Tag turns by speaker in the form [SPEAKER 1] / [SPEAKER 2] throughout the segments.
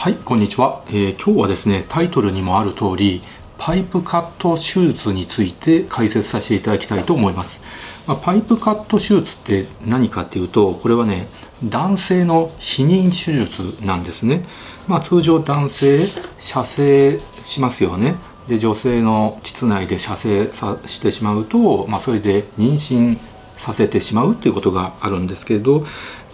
[SPEAKER 1] はいこんにちは、えー、今日はですねタイトルにもある通りパイプカット手術について解説させていただきたいと思います、まあ、パイプカット手術って何かっていうとこれはね男性の避妊手術なんですね、まあ、通常男性射精しますよね。で女性の膣内で射精さしてしまうと、まあ、それで妊娠させてしまうっていうことがあるんですけど、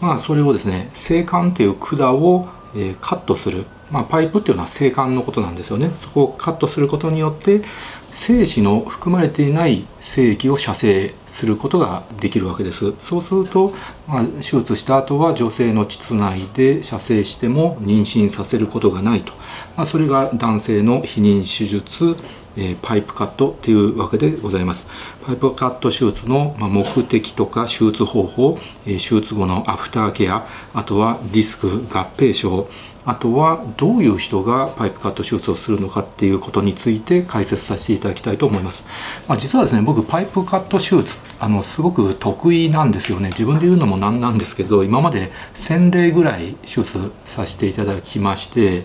[SPEAKER 1] まあ、それをですね性管という管をえー、カットする、まあ、パイプっていうのは性管のことなんですよね。そこをカットすることによって精子の含まれていない精液を射精することができるわけです。そうすると、まあ、手術した後は女性の膣内で射精しても妊娠させることがないと、まあ、それが男性の避妊手術えー、パイプカットっていうわけでございます。パイプカット手術の目的とか手術方法、えー、手術後のアフターケアあとはディスク合併症あとはどういう人がパイプカット手術をするのかっていうことについて解説させていただきたいと思います、まあ、実はですね僕パイプカット手術あのすごく得意なんですよね。自分で言うのもなんなんですけど今まで1000例ぐらい手術させていただきまして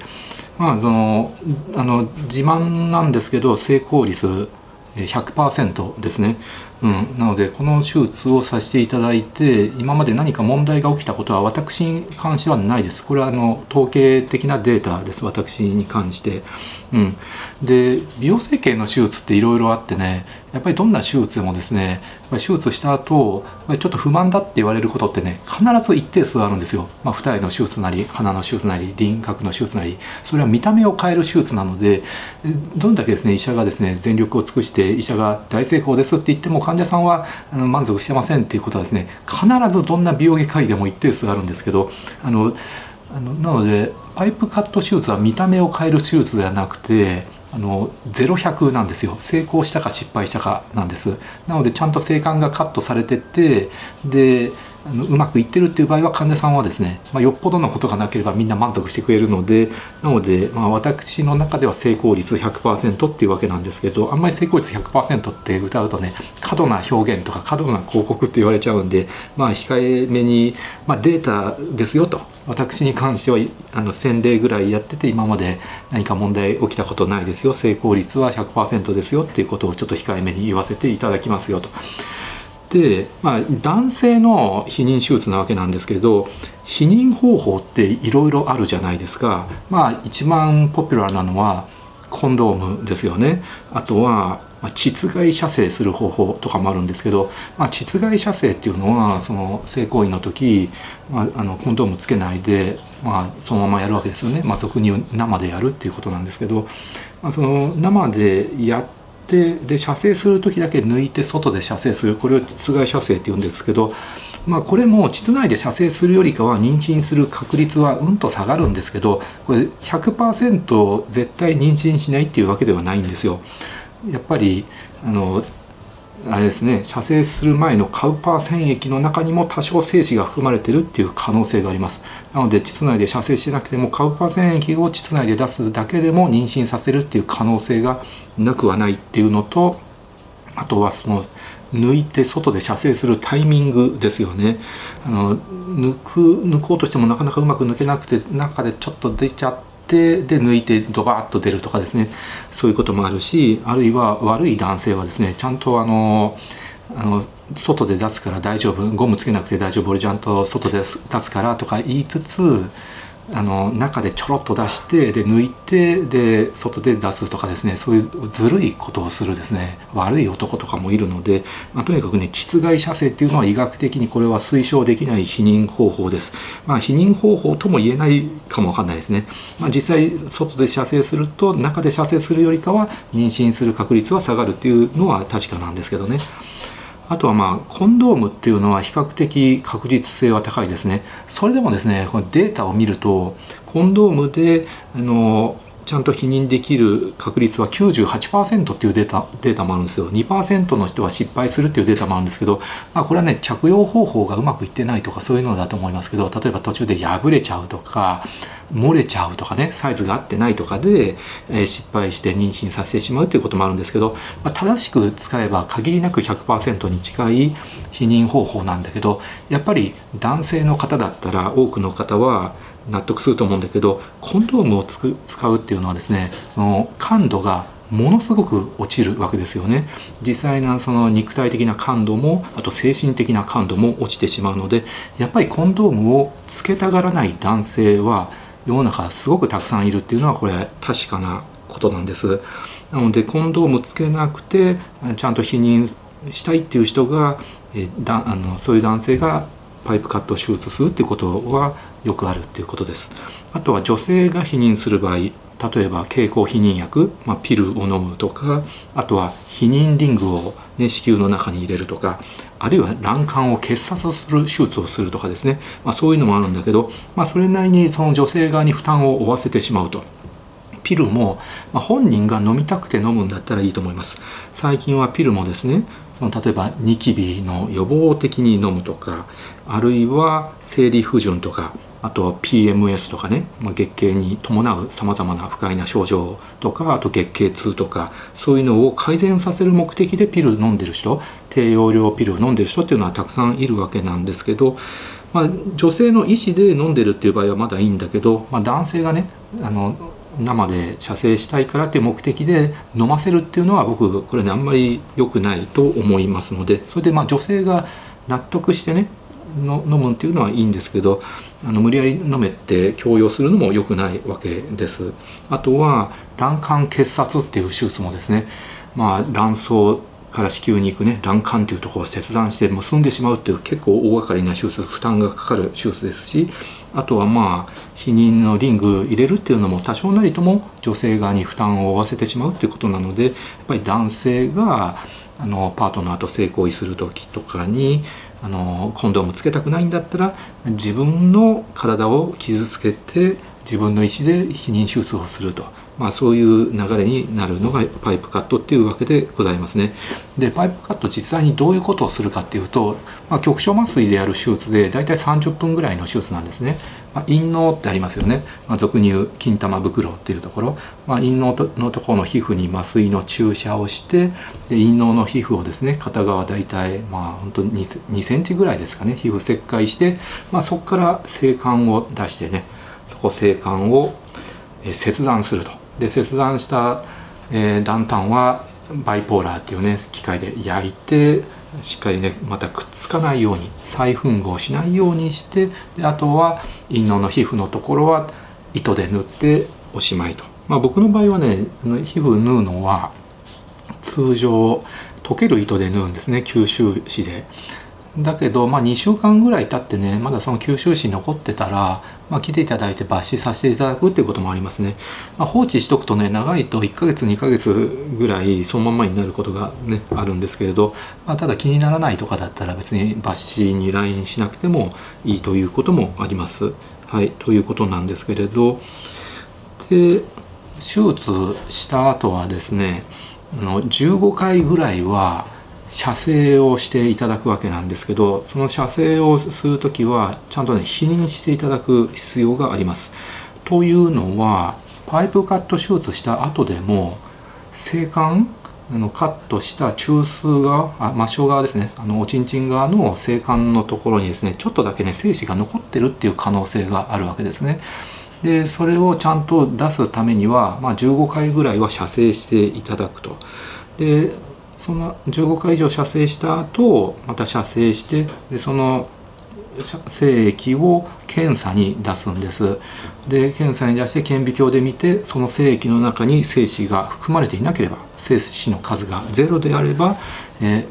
[SPEAKER 1] まあそのあの自慢なんですけど成功率100%ですね、うん、なのでこの手術をさせていただいて今まで何か問題が起きたことは私に関してはないです。これはあの統計的なデータです。私に関して、うん、で美容整形の手術っていろいろあってねやっぱりどんな手術でもですね手術した後ちょっと不満だって言われることってね必ず一定数あるんですよ、まあ、二重の手術なり鼻の手術なり輪郭の手術なりそれは見た目を変える手術なのでどんだけですね医者がですね全力を尽くして医者が大成功ですって言っても患者さんは満足してませんっていうことはですね必ずどんな美容外科医でも一定数あるんですけどあのあのなのでパイプカット手術は見た目を変える手術ではなくてあの0100なんですよ。成功したか失敗したかなんです。なのでちゃんと生還がカットされててであのうまくいってるっていう場合は患者さんはですね、まあ、よっぽどのことがなければみんな満足してくれるのでなので、まあ、私の中では成功率100%っていうわけなんですけどあんまり成功率100%って歌うとね過度な表現とか過度な広告って言われちゃうんで、まあ、控えめに、まあ、データですよと私に関してはあの1000例ぐらいやってて今まで何か問題起きたことないですよ成功率は100%ですよっていうことをちょっと控えめに言わせていただきますよと。で、まあ、男性の避妊手術なわけなんですけど避妊方法っていろいろあるじゃないですか。まあ一番ポピュラーなのはコンドームですよね。あとはまあ、膣外射精する方法とかもあるんですけど、まあ、膣外射精っていうのはその性行為の時、まあ、あのコンドームつけないで、まあ、そのままやるわけですよね、まあ、俗に生でやるっていうことなんですけど、まあ、その生でやってで射精する時だけ抜いて外で射精するこれを膣外射精っていうんですけどまあ、これも膣内で射精するよりかは妊娠する確率はうんと下がるんですけどこれ100%絶対妊娠しないっていうわけではないんですよ。やっぱりあのあれですね射精する前のカウパー腺液の中にも多少精子が含まれてるっていう可能性があります。なので膣内で射精してなくてもカウパー腺液を膣内で出すだけでも妊娠させるっていう可能性がなくはないっていうのとあとはその抜いて外で射精するタイミングですよね。あの抜く抜こうとしてもなかなかうまく抜けなくて中でちょっと出ちゃっててで抜いてドバーッと出るとかですね。そういうこともあるしあるいは悪い男性はですねちゃんとあのあの外で出すから大丈夫ゴムつけなくて大丈夫俺ちゃんと外で出すからとか言いつつあの中でちょろっと出してで抜いてで外で出すとかですねそういうずるいことをするですね悪い男とかもいるので、まあ、とにかくね膣外射精っていうのは医学的にこれは推奨できない避妊方法です。まあ、避妊方法とも言えないかもわかんないですね。まあ、実際外で射精すると中で射精するよりかは妊娠する確率は下がるっていうのは確かなんですけどね。あとはまあコンドームっていうのは比較的確実性は高いですね。それでもですねこのデータを見るとコンドームであのちゃんと否認できる確率は98%っていうデータデータもあるんですよ。2%の人は失敗するっていうデータもあるんですけど、まあ、これはね着用方法がうまくいってないとかそういうのだと思いますけど例えば途中で破れちゃうとか漏れちゃうとかねサイズが合ってないとかで、えー、失敗して妊娠させてしまうということもあるんですけど、まあ、正しく使えば限りなく100%に近い避妊方法なんだけどやっぱり男性の方だったら多くの方は納得すると思うんだけどコンドームを使うっていうのはですねその感度がものすごく落ちるわけですよね。実際なその肉体的な感度もあと精神的な感度も落ちてしまうのでやっぱりコンドームをつけたがらない男性は世の中すごくたくさんいるっていうのはこれ確かなことなんです。なのでコンドームつけなくてちゃんと否認したいっていう人がえだあのそういう男性がパイプカット手術するっていうことはよくあるっていうことです。あとは女性が避妊する場合例えば経口避妊薬、まあ、ピルを飲むとかあとは避妊リングを、ね、子宮の中に入れるとかあるいは卵管を結紮する手術をするとかですね、まあ、そういうのもあるんだけど、まあ、それなりにその女性側に負担を負わせてしまうと。ピルも、ま、本人が飲みたくて飲むんだったらいいと思います。最近はピルもですね例えばニキビの予防的に飲むとかあるいは生理不順とかあとは PMS とかね、まあ、月経に伴うさまざまな不快な症状とかあと月経痛とかそういうのを改善させる目的でピル飲んでる人低用量ピルを飲んでる人っていうのはたくさんいるわけなんですけど、まあ、女性の医師で飲んでるっていう場合はまだいいんだけど、まあ、男性がねあの生で射精したいからっていう目的で飲ませるっていうのは僕これねあんまり良くないと思いますのでそれでまあ女性が納得してねの飲むっていうのはいいんですけどあの無理やり飲めって強要するのも良くないわけです。あとは卵管結紮っていう手術もですねまあ卵巣から子宮に行くね卵管というところを切断して結んでしまうっていう結構大掛かりな手術負担がかかる手術ですしあとはまあ避妊のリング入れるっていうのも多少なりとも女性側に負担を負わせてしまうっていうことなのでやっぱり男性があのパートナーと性行為する時とかにあのコンドームつけたくないんだったら自分の体を傷つけて自分の意思で避妊手術をするとまあ、そういう流れになるのがパイプカットっていうわけでございますね。でパイプカット実際にどういうことをするかっていうと、まあ、局所麻酔でやる手術で大体30分ぐらいの手術なんですね。まあ、陰嚢ってありますよね、まあ、俗に言う金玉袋っていうところ、まあ、陰嚢のところの皮膚に麻酔の注射をしてで陰嚢の皮膚をですね片側大体まあ本当に 2, 2センチぐらいですかね。皮膚切開して、まあ、そこから性管を出してねそこ性管を切断すると。で切断した、えー、断端はバイポーラーっていうね機械で焼いてしっかりねまたくっつかないように再吻合しないようにしてであとは陰嚢の皮膚のところは糸で縫っておしまいと、まあ、僕の場合はね皮膚縫うのは通常溶ける糸で縫うんですね吸収紙で。だけど、まあ、2週間ぐらい経ってねまだその吸収紙残ってたら、まあ、来ていただいて抜歯させていただくっていうこともありますね、まあ、放置しとくとね長いと1ヶ月2ヶ月ぐらいそのままになることがねあるんですけれど、まあ、ただ気にならないとかだったら別に抜歯に来院しなくてもいいということもあります。はい、ということなんですけれどで手術した後はですねあの15回ぐらいは射精をしていただくわけなんですけどその射精をする時はちゃんとね否認していただく必要があります。というのはパイプカット手術した後でも性管あのカットした中枢側あ末梢側ですねあのおちんちん側の性管のところにですねちょっとだけね精子が残ってるっていう可能性があるわけですね。でそれをちゃんと出すためには、まあ、15回ぐらいは射精していただくと。でその15回以上射精した後また射精してでその精液を検査に出すんです。で検査に出して顕微鏡で見てその精液の中に精子が含まれていなければ精子の数がゼロであれば、えー、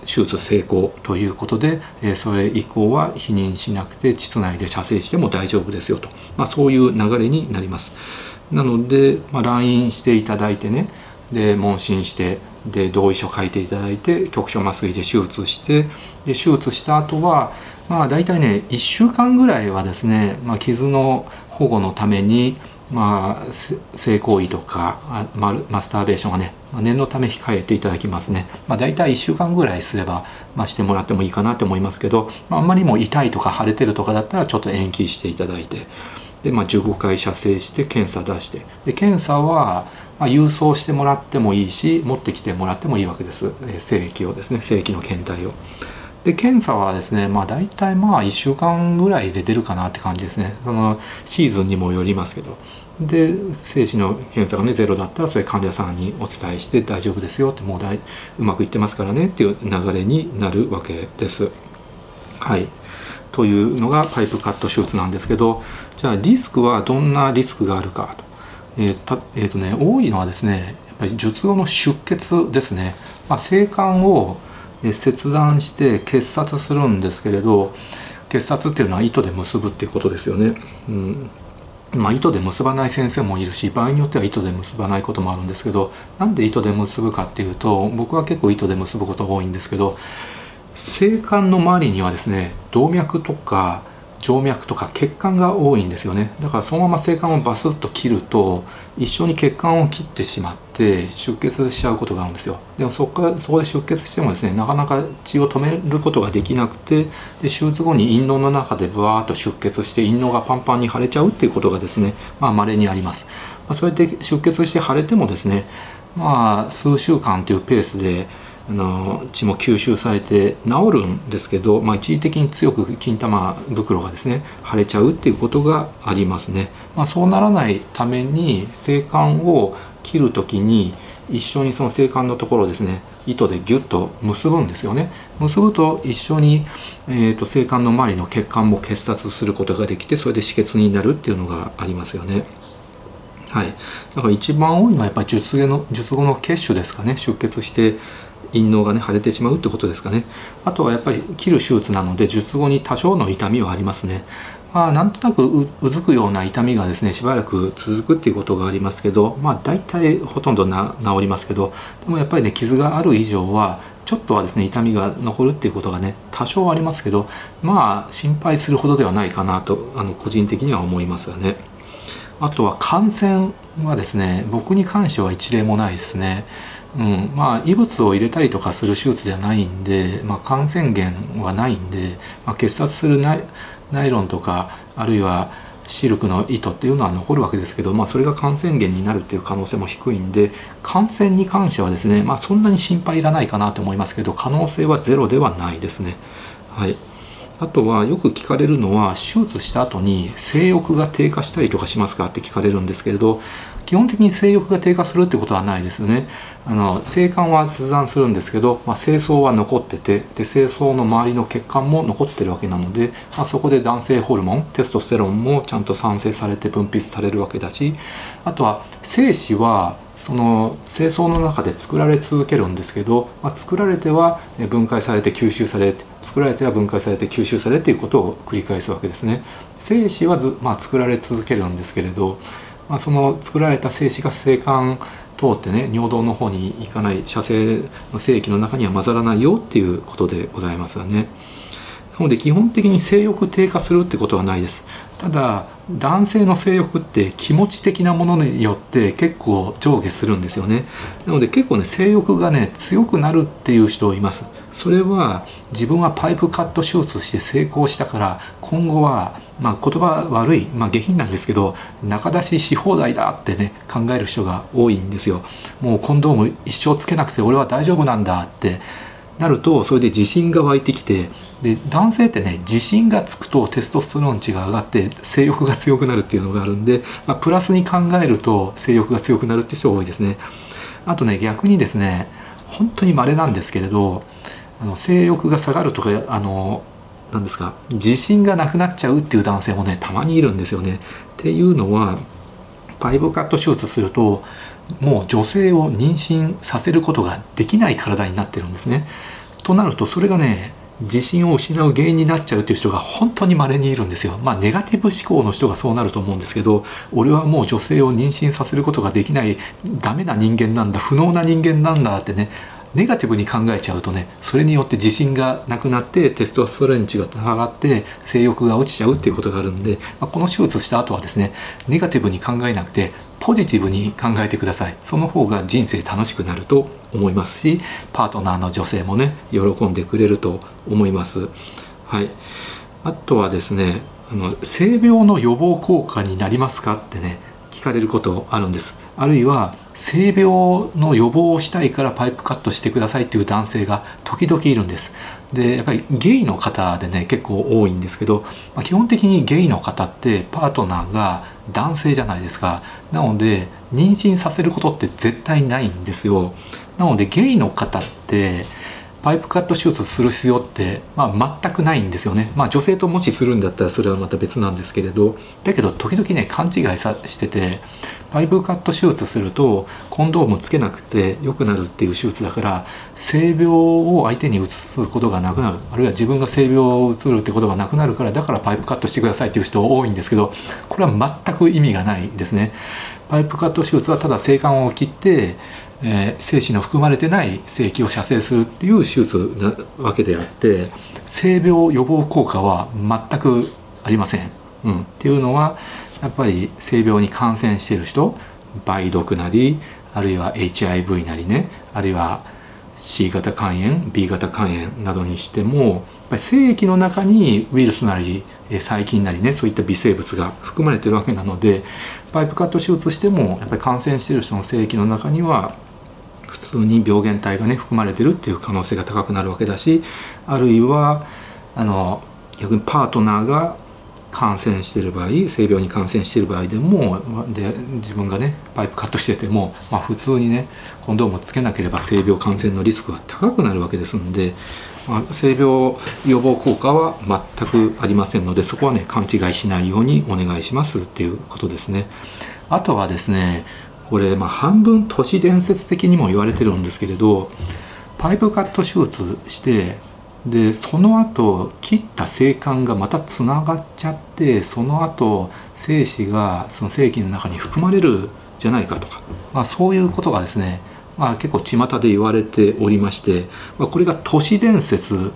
[SPEAKER 1] 手術成功ということで、えー、それ以降は否認しなくて膣内で射精しても大丈夫ですよと、まあ、そういう流れになります。なので、まあ、来院していただいてねで問診してで同意書書いていただいて局所麻酔で手術してで手術した後はまあ大体ね1週間ぐらいはですね、まあ、傷の保護のためにまあ性行為とかマスターベーションはね念のため控えていただきますね、まあ、大体1週間ぐらいすれば、まあ、してもらってもいいかなと思いますけど、まあ、あんまりも痛いとか腫れてるとかだったらちょっと延期していただいてで、まあ、15回射精して検査出してで検査はまあ、郵送してもらってもいいし持ってきてもらってもいいわけです、えー、精液をですね。精液の検体を。で検査はですねまあ大体まあ1週間ぐらいで出るかなって感じですね。そのシーズンにもよりますけど。で精子の検査がねゼロだったらそれ患者さんにお伝えして大丈夫ですよってもうだいうまくいってますからねっていう流れになるわけです。はい。というのがパイプカット手術なんですけどじゃあリスクはどんなリスクがあるかと,、えーたえーとね、多いのはですねやっぱり術後の出血ですね、まあ、性管を切断して結紮するんですけれど結紮っていうのは糸で結ぶっていうことですよね。うんまあ、糸で結ばない先生もいるし場合によっては糸で結ばないこともあるんですけどなんで糸で結ぶかっていうと僕は結構糸で結ぶことが多いんですけど性管の周りにはですね動脈とか静脈とか血管が多いんですよね。だからそのまま性管をバスッと切ると一緒に血管を切ってしまって出血しちゃうことがあるんですよ。でもそこからそこで出血してもですねなかなか血を止めることができなくてで手術後に陰嚢の中でブワーッと出血して陰嚢がパンパンに腫れちゃうっていうことがですねまあ稀にあります、まあ、それで出血して腫れてもですねまあ数週間というペースであの血も吸収されて治るんですけど、まあ、一時的に強く金玉袋がですね腫れちゃうっていうことがありますね。まあ、そうならないために性管を切る時に一緒にその性管のところをですね糸でギュッと結ぶんですよね。結ぶと一緒に、えーと、性管の周りの血管も結紮することができてそれで止血になるっていうのがありますよね。はい。だから一番多いのはやっぱり術後の術後の血腫ですかね。出血して陰嚢がね腫れてしまうってことですかねあとはやっぱり切る手術なので術後に多少の痛みはありますねまあ、なんとなくうずくような痛みがですねしばらく続くっていうことがありますけどまあ大体ほとんどな治りますけどでもやっぱりね傷がある以上はちょっとはですね痛みが残るっていうことがね多少ありますけどまあ心配するほどではないかなとあの個人的には思いますよね。あとは感染はですね僕に関しては一例もないですね。うん、まあ異物を入れたりとかする手術じゃないんで、まあ、感染源はないんで、まあ、結紮するナイナイロンとかあるいはシルクの糸っていうのは残るわけですけど、まあ、それが感染源になるっていう可能性も低いんで感染に関してはですね、まあ、そんなに心配いらないかなと思いますけど可能性はゼロではないですね。はいあとはよく聞かれるのは手術した後に性欲が低下したりとかしますかって聞かれるんですけれど基本的に性欲が低下するってことはないですねあの性管は切断するんですけど、まあ、精巣は残っててで精巣の周りの血管も残ってるわけなので、まあ、そこで男性ホルモンテストステロンもちゃんと産生されて分泌されるわけだしあとは精子はその精巣の中で作られ続けるんですけど、まあ、作られては分解されて吸収され作られては分解されて吸収されっていうことを繰り返すわけですね。精子はず、まあ、作られ続けるんですけれどまあ、その作られた精子が性管通ってね尿道の方に行かない射精の精液の中には混ざらないよっていうことでございますよね。なので基本的に性欲低下するってことはないです。ただ男性の性欲って気持ち的なものによって結構上下するんですよね。なので結構ね性欲がね強くなるっていう人います。それは自分はパイプカット手術して成功したから今後はまあ言葉悪い、まあ、下品なんですけど中出しし放題だってね考える人が多いんですよ。もうコンドーム一生つけなくて俺は大丈夫なんだってなるとそれで自信が湧いてきてで男性ってね自信がつくとテストステロン値が上がって性欲が強くなるっていうのがあるんで、まあ、プラスに考えると性欲が強くなるって人が多いですね。あとね逆にですね本当に稀なんですけれどあの性欲が下がるとかあのなんですか自信がなくなっちゃうっていう男性もねたまにいるんですよね。っていうのはパイプカット手術するともう女性を妊娠させることができない体になってるんですね。となるとそれがね自信を失う原因になっちゃうっていう人が本当に稀にいるんですよ。まあネガティブ思考の人がそうなると思うんですけど俺はもう女性を妊娠させることができないダメな人間なんだ不能な人間なんだってねネガティブに考えちゃうとねそれによって自信がなくなってテストステロン値が上がって性欲が落ちちゃうっていうことがあるんで、まあ、この手術した後はですねネガティブに考えなくてポジティブに考えてください。その方が人生楽しくなると思いますしパートナーの女性もね喜んでくれると思います。はい。あとはですねあの性病の予防効果になりますかってねかれることあるんです。あるいは性病の予防をしたいからパイプカットしてくださいっていう男性が時々いるんです。でやっぱりゲイの方でね結構多いんですけど、まあ、基本的にゲイの方ってパートナーが男性じゃないですか。なので妊娠させることって絶対ないんですよ。なのでゲイの方ってパイプカット手術する必要って、まあ、全くないんですよね、まあ、女性ともしするんだったらそれはまた別なんですけれどだけど時々ね勘違いさしててパイプカット手術するとコンドームつけなくて良くなるっていう手術だから性病を相手に移すことがなくなるあるいは自分が性病を移るってことがなくなるからだからパイプカットしてくださいっていう人多いんですけどこれは全く意味がないですね。パイプカット手術はただ性管を切ってえー、精子の含まれてない精液を射精するっていう手術なわけであって性病予防効果は全くありません。うん、っていうのはやっぱり性病に感染してる人梅毒なりあるいは HIV なりねあるいは C 型肝炎 B 型肝炎などにしてもやっぱり精液の中にウイルスなり細菌なりねそういった微生物が含まれてるわけなのでパイプカット手術してもやっぱり感染してる人の精液の中には普通に病原体がね含まれてるっていう可能性が高くなるわけだしあるいはあの逆にパートナーが感染してる場合性病に感染している場合でもで自分がねパイプカットしてても、まあ、普通にねコンドームをつけなければ性病感染のリスクが高くなるわけですので、まあ、性病予防効果は全くありませんのでそこはね勘違いしないようにお願いしますっていうことですね。あとはですねこれ、まあ、半分都市伝説的にも言われてるんですけれどパイプカット手術してでその後切った性管がまたつながっちゃってその後精子がその精液の中に含まれるじゃないかとか、まあ、そういうことがですね、まあ、結構巷で言われておりまして、まあ、これが都市伝説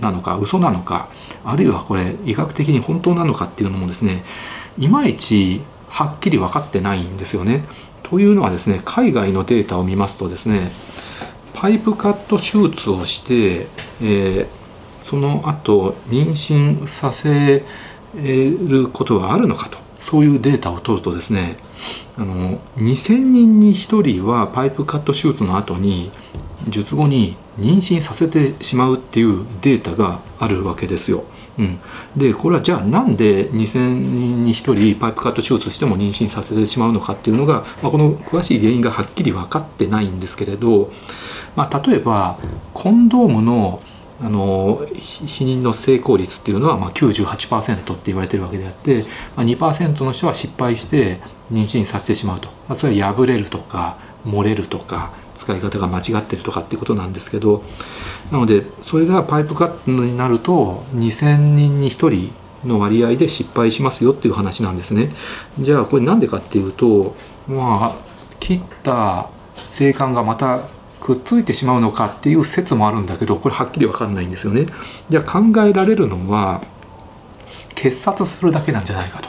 [SPEAKER 1] なのか嘘なのかあるいはこれ医学的に本当なのかっていうのもですねいまいちはっきり分かってないんですよね。というのはですね海外のデータを見ますとですねパイプカット手術をして、えー、その後妊娠させることがあるのかとそういうデータを取るとですねあの2000人に1人はパイプカット手術の後に術後に妊娠させてしまうっていうデータがあるわけですよ。うん、でこれはじゃあなんで2,000人に1人パイプカット手術しても妊娠させてしまうのかっていうのが、まあ、この詳しい原因がはっきり分かってないんですけれど、まあ、例えばコンドームのあの避妊の成功率っていうのはまあ98%って言われてるわけであって、まあ、2%の人は失敗して妊娠させてしまうと、ま、それは破れるとか漏れるとか使い方が間違ってるとかっていうことなんですけどなのでそれがパイプカットになると2,000人に1人の割合で失敗しますよっていう話なんですね。じゃあこれなんでかっていうとまあ切った性管がまたくっついてしまうのかっていう説もあるんだけどこれはっきり分かんないんですよね。じゃあ考えられるのは結紮するだけなんじゃないかと。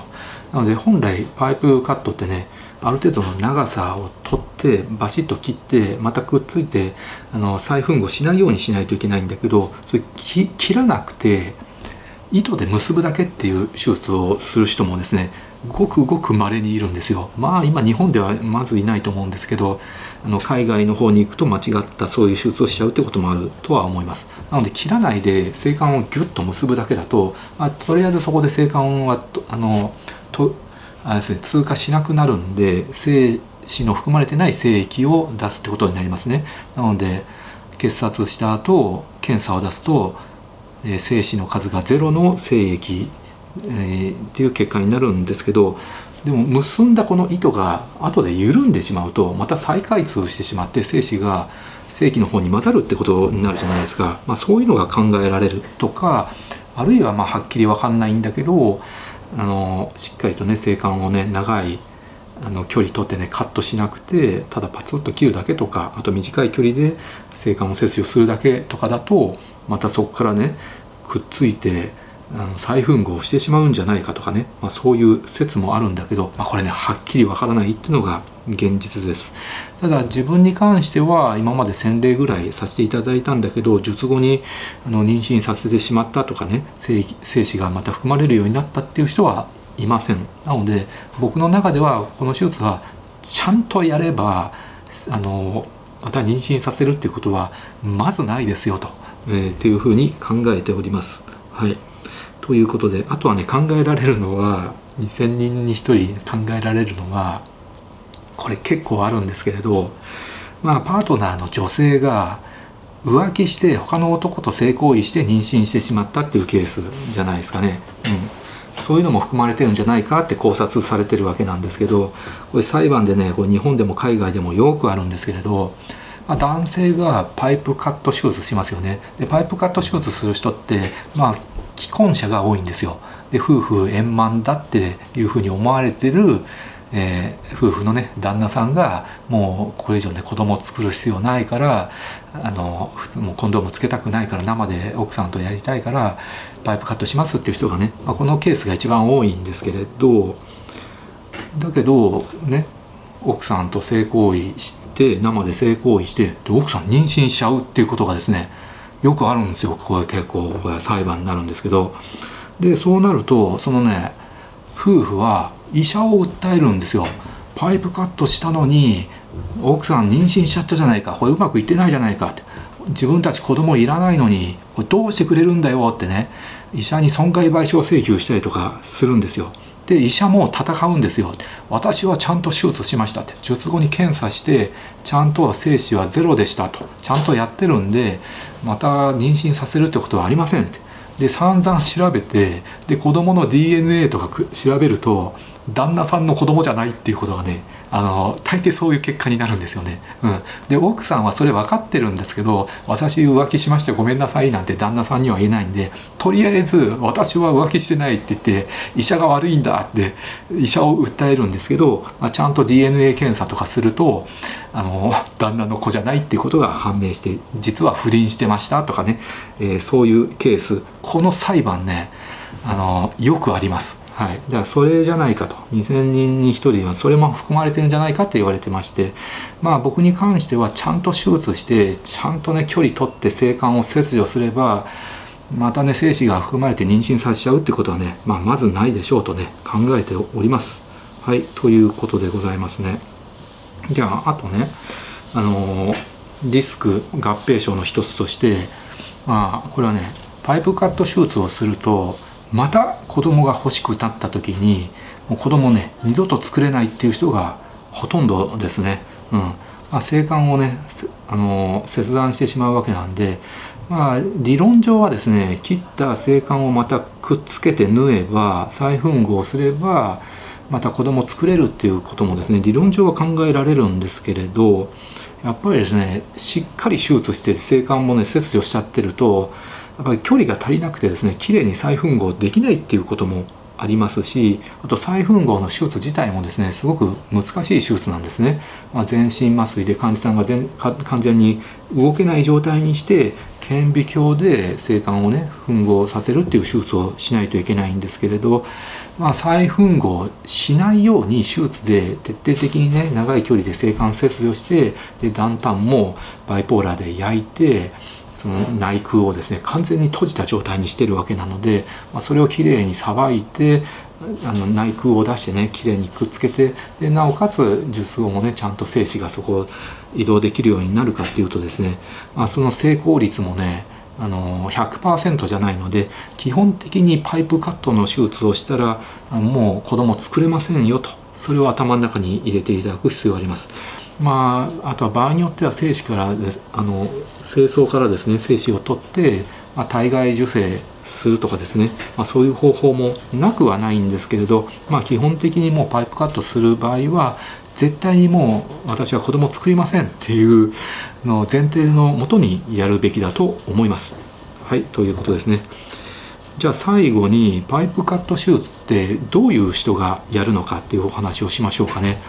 [SPEAKER 1] なので本来パイプカットってねある程度の長さを取ってバシッと切ってまたくっついてあの再吻合しないようにしないといけないんだけどそれ切らなくて糸で結ぶだけっていう手術をする人もですねごくごく稀にいるんですよ。まあ今日本ではまずいないと思うんですけどあの海外の方に行くと間違ったそういう手術をしちゃうってこともあるとは思います。なので切らないで性管をギュッと結ぶだけだと、まあ、とりあえずそこで性管はあのとあですね、通過しなくなるんで精子の含まれてない精液を出すってことになりますね。なので結紮した後検査を出すと、えー、精子の数がゼロの精液、えー、っていう結果になるんですけどでも結んだこの糸が後で緩んでしまうとまた再開通してしまって精子が精液の方に混ざるってことになるじゃないですか、まあ、そういうのが考えられるとかあるいはまあはっきり分かんないんだけどあのしっかりとね生管をね長いあの距離取ってねカットしなくてただパツッと切るだけとかあと短い距離で生管を切除するだけとかだとまたそこからねくっついてあの再吻合してしまうんじゃないかとかね、まあ、そういう説もあるんだけど、まあ、これねはっきりわからないっていうのが現実です。ただ自分に関しては今まで1000例ぐらいさせていただいたんだけど術後にあの妊娠させてしまったとかね精子がまた含まれるようになったっていう人はいません。なので僕の中ではこの手術はちゃんとやればあのまた妊娠させるっていうことはまずないですよと、えー、っていうふうに考えております。はい、ということであとはね考えられるのは2,000人に1人考えられるのはこれ結構あるんですけれどまあパートナーの女性が浮気して他の男と性行為して妊娠してしまったっていうケースじゃないですかね。うんそういうのも含まれてるんじゃないかって考察されてるわけなんですけどこれ裁判でねこれ日本でも海外でもよくあるんですけれど、まあ、男性がパイプカット手術しますよねでパイプカット手術する人ってまあ既婚者が多いんですよ。で夫婦円満だっていうふうに思われてるえー、夫婦のね旦那さんがもうこれ以上ね子供を作る必要ないからあの普通もうコンドームつけたくないから生で奥さんとやりたいからパイプカットしますっていう人がね、まあ、このケースが一番多いんですけれどだけどね奥さんと性行為して生で性行為してで奥さん妊娠しちゃうっていうことがですねよくあるんですよこれ結構これ裁判になるんですけど。でそうなるとそのね夫婦は医者を訴えるんですよ。パイプカットしたのに奥さん妊娠しちゃったじゃないかこれうまくいってないじゃないかって。自分たち子供いらないのにこれどうしてくれるんだよってね医者に損害賠償請求したりとかするんですよ。で医者も戦うんですよ。私はちゃんと手術しましたって。術後に検査してちゃんと精子はゼロでしたと。ちゃんとやってるんでまた妊娠させるってことはありませんって。で散々調べてで子供の DNA とか調べると旦那さんの子供じゃないっていうことがねあの大抵そういう結果になるんですよね。うん、で奥さんはそれ分かってるんですけど私浮気しましてごめんなさいなんて旦那さんには言えないんでとりあえず私は浮気してないって言って医者が悪いんだって医者を訴えるんですけど、まあ、ちゃんと DNA 検査とかするとあの旦那の子じゃないっていうことが判明して実は不倫してましたとかね、えー、そういうケースこの裁判ねあのよくあります。はい、じゃあそれじゃないかと2,000人に1人はそれも含まれてるんじゃないかって言われてましてまあ僕に関してはちゃんと手術してちゃんとね距離取って性感を切除すればまたね精子が含まれて妊娠させちゃうってことはね、まあ、まずないでしょうとね考えております。はいということでございますね。じゃああとねあのリスク合併症の一つとしてまあこれはねパイプカット手術をするとまた子供が欲しくなった時にもう子供ね二度と作れないっていう人がほとんどですね。うんまあ、性感をねあの切断してしまうわけなんで、まあ、理論上はですね切った性感をまたくっつけて縫えば再吻合すればまた子供作れるっていうこともですね理論上は考えられるんですけれどやっぱりですねしっかり手術して性感もね切除しちゃってるとやっぱり距離が足りなくてですね綺麗に再吻合できないっていうこともありますしあと再吻合の手術自体もですねすごく難しい手術なんですね、まあ、全身麻酔で患者さんが全完全に動けない状態にして顕微鏡で性感をね吻合させるっていう手術をしないといけないんですけれど、まあ、再吻合しないように手術で徹底的にね長い距離で性感切除してで断端もバイポーラーで焼いてその内腔をですね完全に閉じた状態にしてるわけなので、まあ、それをきれいにさばいてあの内腔を出してねきれいにくっつけてでなおかつ術後もねちゃんと精子がそこを移動できるようになるかっていうとですね、まあ、その成功率もねあの100%じゃないので基本的にパイプカットの手術をしたらもう子供作れませんよとそれを頭の中に入れていただく必要があります。まあ、あとは場合によっては精子からですあの精巣からですね精子を取って、まあ、体外受精するとかですね、まあ、そういう方法もなくはないんですけれど、まあ、基本的にもうパイプカットする場合は絶対にもう私は子供作りませんっていうの前提のもとにやるべきだと思います。はいということですね。じゃあ最後にパイプカット手術ってどういう人がやるのかっていうお話をしましょうかね。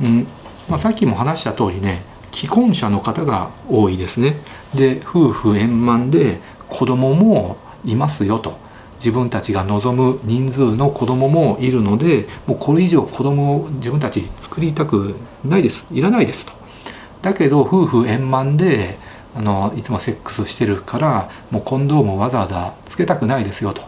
[SPEAKER 1] うんまあ、さっきも話した通りね既婚者の方が多いですね。で夫婦円満で子供もいますよと自分たちが望む人数の子供もいるのでもうこれ以上子供を自分たち作りたくないですいらないですと。だけど夫婦円満であのいつもセックスしてるからもうコンドームわざわざつけたくないですよと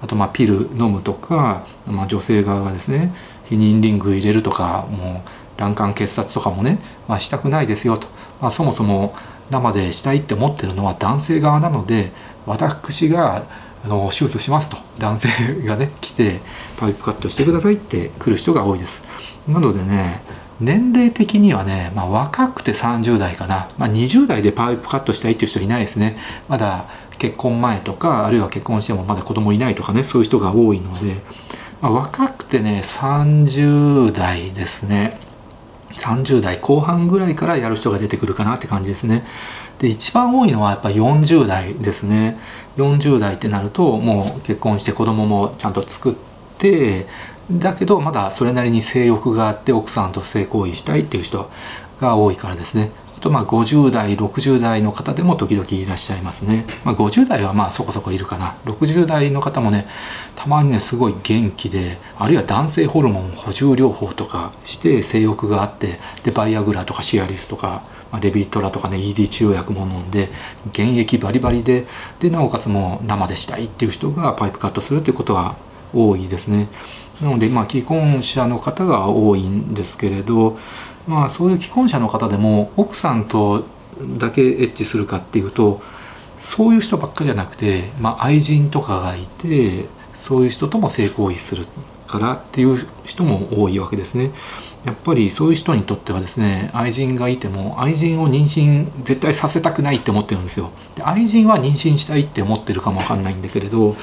[SPEAKER 1] あとまあピル飲むとか、まあ、女性側がですね避妊リング入れるとかもう卵管結紮とかもね、まあ、したくないですよと、まあ、そもそも生でしたいって思ってるのは男性側なので私があの手術しますと。男性がね来てパイプカットしてくださいって来る人が多いです。なのでね年齢的にはね、まあ、若くて30代かな、まあ、20代でパイプカットしたいっていう人いないですね。まだ結婚前とかあるいは結婚してもまだ子供いないとかねそういう人が多いので、まあ、若くてね30代ですね。30代後半ぐらいからやる人が出てくるかなって感じですね。で一番多いのはやっぱ40代ですね。40代ってなるともう結婚して子供もちゃんと作ってだけどまだそれなりに性欲があって奥さんと性行為したいっていう人が多いからですね。とまあ50代60代の方でも時々いらっしゃいますね、まあ、50代はまあそこそこいるかな60代の方もねたまにねすごい元気であるいは男性ホルモン補充療法とかして性欲があってでバイアグラとかシアリスとかまあ、レビトラとかね ED 治療薬も飲んで現役バリバリででなおかつもう生でしたいっていう人がパイプカットするっていうことは多いですね。なのでまあ既婚者の方が多いんですけれどまあそういう既婚者の方でも奥さんとだけエッチするかっていうとそういう人ばっかりじゃなくて、まあ、愛人とかがいてそういう人とも性行為するからっていう人も多いわけですね。やっぱりそういう人にとってはですね愛人がいても愛人を妊娠絶対させたくないって思ってるんですよで愛人は妊娠したいって思ってるかもわかんないんだけれど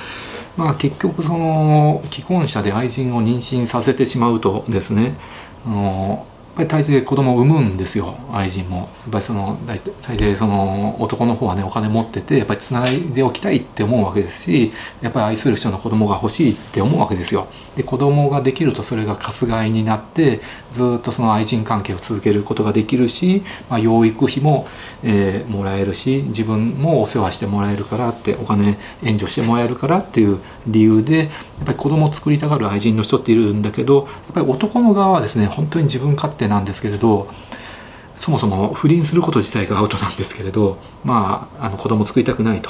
[SPEAKER 1] まあ結局その既婚者で愛人を妊娠させてしまうとですねあのぱり大抵子供を産むんですよ愛人も。やっぱりその大抵その男の方はねお金持っててやっぱりつないでおきたいって思うわけですしやっぱり愛する人の子供が欲しいって思うわけですよ。で子供ができるとそれがかすがいになってずっとその愛人関係を続けることができるし、まあ、養育費も、えー、もらえるし自分もお世話してもらえるからってお金援助してもらえるからっていう理由でやっぱり子供を作りたがる愛人の人っているんだけどやっぱり男の側はですね本当に自分勝手なんですけれどそもそも不倫すること自体がアウトなんですけれどまああの子供作りたくないと。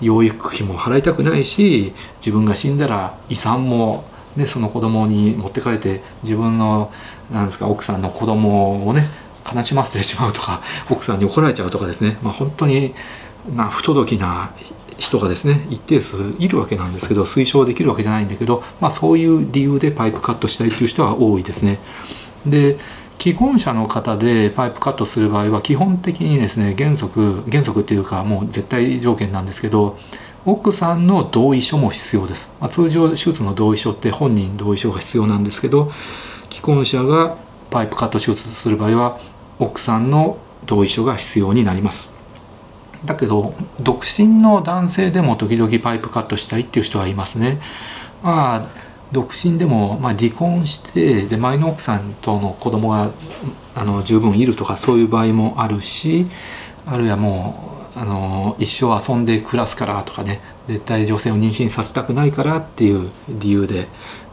[SPEAKER 1] 養育費も払いたくないし自分が死んだら遺産も、ね、その子供に持って帰って自分のなんですか奥さんの子供をね悲しませてしまうとか奥さんに怒られちゃうとかですね、まあ、本当に、ま、不届きな人がですね一定数いるわけなんですけど推奨できるわけじゃないんだけど、まあ、そういう理由でパイプカットしたいという人は多いですね。で既婚者の方でパイプカットする場合は基本的にですね原則原則っていうかもう絶対条件なんですけど奥さんの同意書も必要です、まあ、通常手術の同意書って本人同意書が必要なんですけど既婚者がパイプカット手術する場合は奥さんの同意書が必要になりますだけど独身の男性でも時々パイプカットしたいっていう人はいますね。まあ独身でも、まあ、離婚してで前の奥さんとの子供があの十分いるとかそういう場合もあるしあるいはもうあの一生遊んで暮らすからとかね絶対女性を妊娠させたくないからっていう理由で、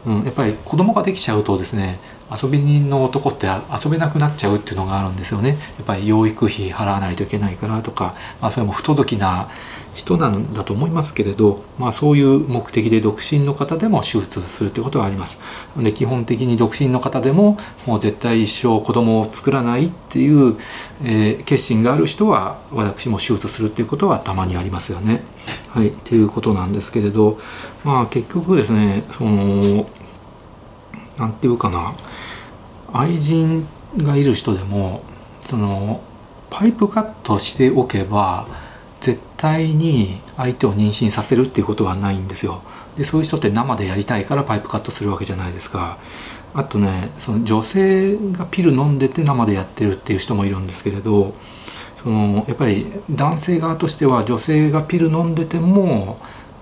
[SPEAKER 1] うん、やっぱり子供ができちゃうとですね遊び人の男って遊べなくなっちゃうっていうのがあるんですよね。やっぱり養育費払わないといけないからとか、まあ、それも不届きな人なんだと思いますけれど、まあ、そういう目的で独身の方でも手術するということはあります。で基本的に独身の方でももう絶対一生子供を作らないっていう、えー、決心がある人は私も手術するっていうことはたまにありますよね。はいっていうことなんですけれどまあ結局ですねその何て言うかな。愛人がいる人でもそのパイプカットしておけば絶対に相手を妊娠させるっていうことはないんですよ。でそういう人って生でやりたいからパイプカットするわけじゃないですか。あとねその女性がピル飲んでて生でやってるっていう人もいるんですけれどそのやっぱり男性側としては女性がピル飲んでても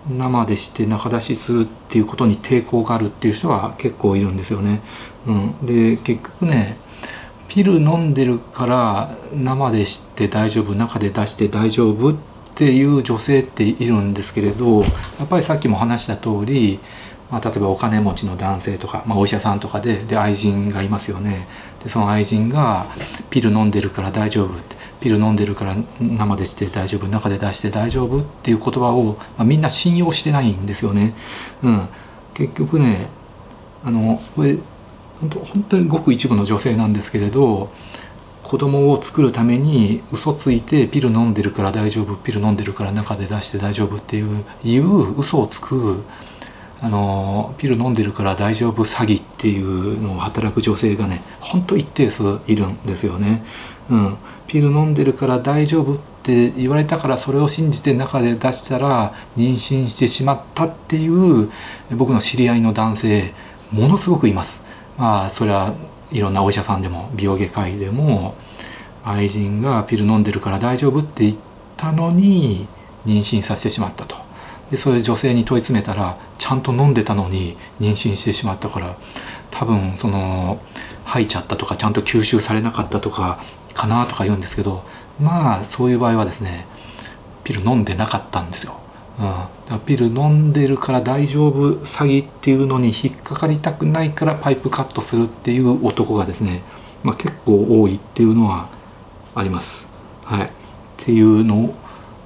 [SPEAKER 1] 生でして中出しするっていうことに抵抗があるっていう人は結構いるんですよね。うん、で結局ねピル飲んでるから生でして大丈夫中で出して大丈夫っていう女性っているんですけれどやっぱりさっきも話した通りまあ、例えばお金持ちの男性とか、まあ、お医者さんとかでで愛人がいますよね。でその愛人がピル飲んでるから大丈夫って。ピル飲んでるから生でして大丈夫中で出して大丈夫っていう言葉を、まあ、みんな信用してないんですよね。うん、結局ねあのこれ本当本当にごく一部の女性なんですけれど子供を作るために嘘ついてピル飲んでるから大丈夫ピル飲んでるから中で出して大丈夫っていういう嘘をつくあのピル飲んでるから大丈夫詐欺っていうのを働く女性がねほんと一定数いるんですよね。うん、ピル飲んでるから大丈夫って言われたからそれを信じて中で出したら妊娠してしまったっていう僕の知り合いの男性ものすごくいます。まあそれはいろんなお医者さんでも美容外科医でも愛人がピル飲んでるから大丈夫って言ったのに妊娠させてしまったと。でそれ女性に問い詰めたらちゃんと飲んでたのに妊娠してしまったから多分その吐いちゃったとかちゃんと吸収されなかったとかかなとか言うんですけどまあそういう場合はですねピル飲んでなかったんですよ。うん、だからピル飲んでるから大丈夫詐欺っていうのに引っかかりたくないからパイプカットするっていう男がですね、まあ、結構多いっていうのはあります。はい、っていうの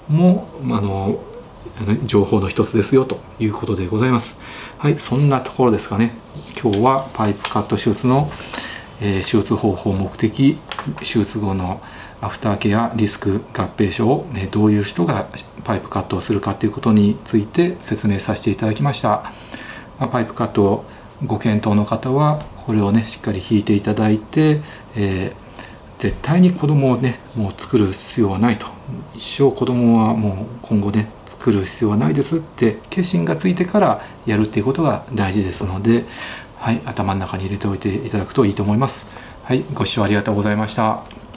[SPEAKER 1] もあの情報の一つですよということでございます。はい、そんなところですかね。今日はパイプカット手術の、えー、手術方法目的手術後のアフターケアリスク合併症を、ね、どういう人がパイプカットをするかということについて説明させていただきました、ま、パイプカットをご検討の方はこれをねしっかり引いていただいて、えー、絶対に子供をねもう作る必要はないと一生子供はもう今後ね作る必要はないですって決心がついてからやるっていうことが大事ですので、はい、頭の中に入れておいていただくといいと思います。はい、ご視聴ありがとうございました。